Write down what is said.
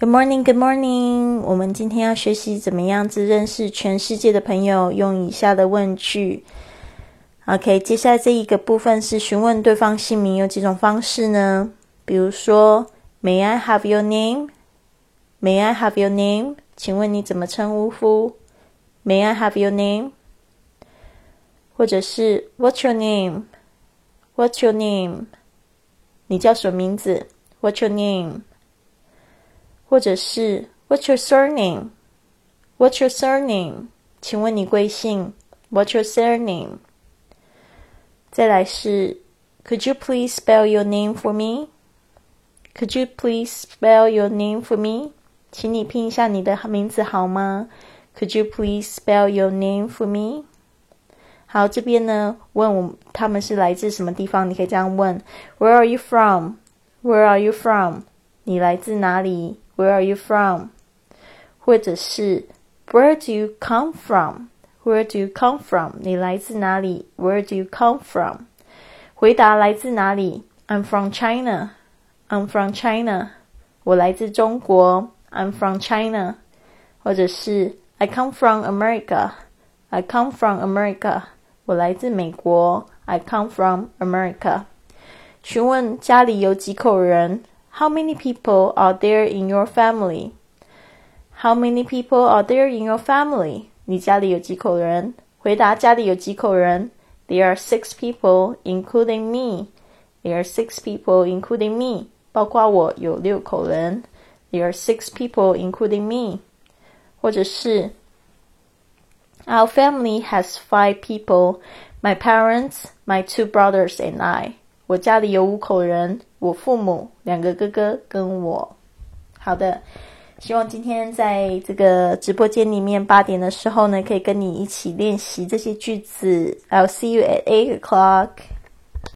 Good morning, Good morning。我们今天要学习怎么样子认识全世界的朋友，用以下的问句。OK，接下来这一个部分是询问对方姓名，有几种方式呢？比如说，May I have your name? May I have your name? 请问你怎么称呼？May I have your name? 或者是 What's your name? What's your name? 你叫什么名字？What's your name? 或者是 What's your surname? What's your surname? 请问你贵姓？What's your surname? 再来是 Could you please spell your name for me? Could you please spell your name for me? 请你拼一下你的名字好吗？Could you please spell your name for me? 好，这边呢问我他们是来自什么地方？你可以这样问：Where are you from? Where are you from? 你来自哪里 ？where are you from？或者是 Where do you come from？Where do you come from？你来自哪里？Where do you come from？回答来自哪里？I'm from China. I'm from China. 我来自中国。I'm from China. 或者是 I come from America. I come from America. 我来自美国。I come from America. 询问家里有几口人 ？how many people are there in your family? How many people are there in your family? 你家里有几口人？回答家里有几口人？There are six people, including me. There are six people, including me. 包括我有六口人。There are six people, including me. 或者是 Our family has five people. My parents, my two brothers, and I. 我家里有五口人，我父母两个哥哥跟我。好的，希望今天在这个直播间里面八点的时候呢，可以跟你一起练习这些句子。I'll see you at eight o'clock.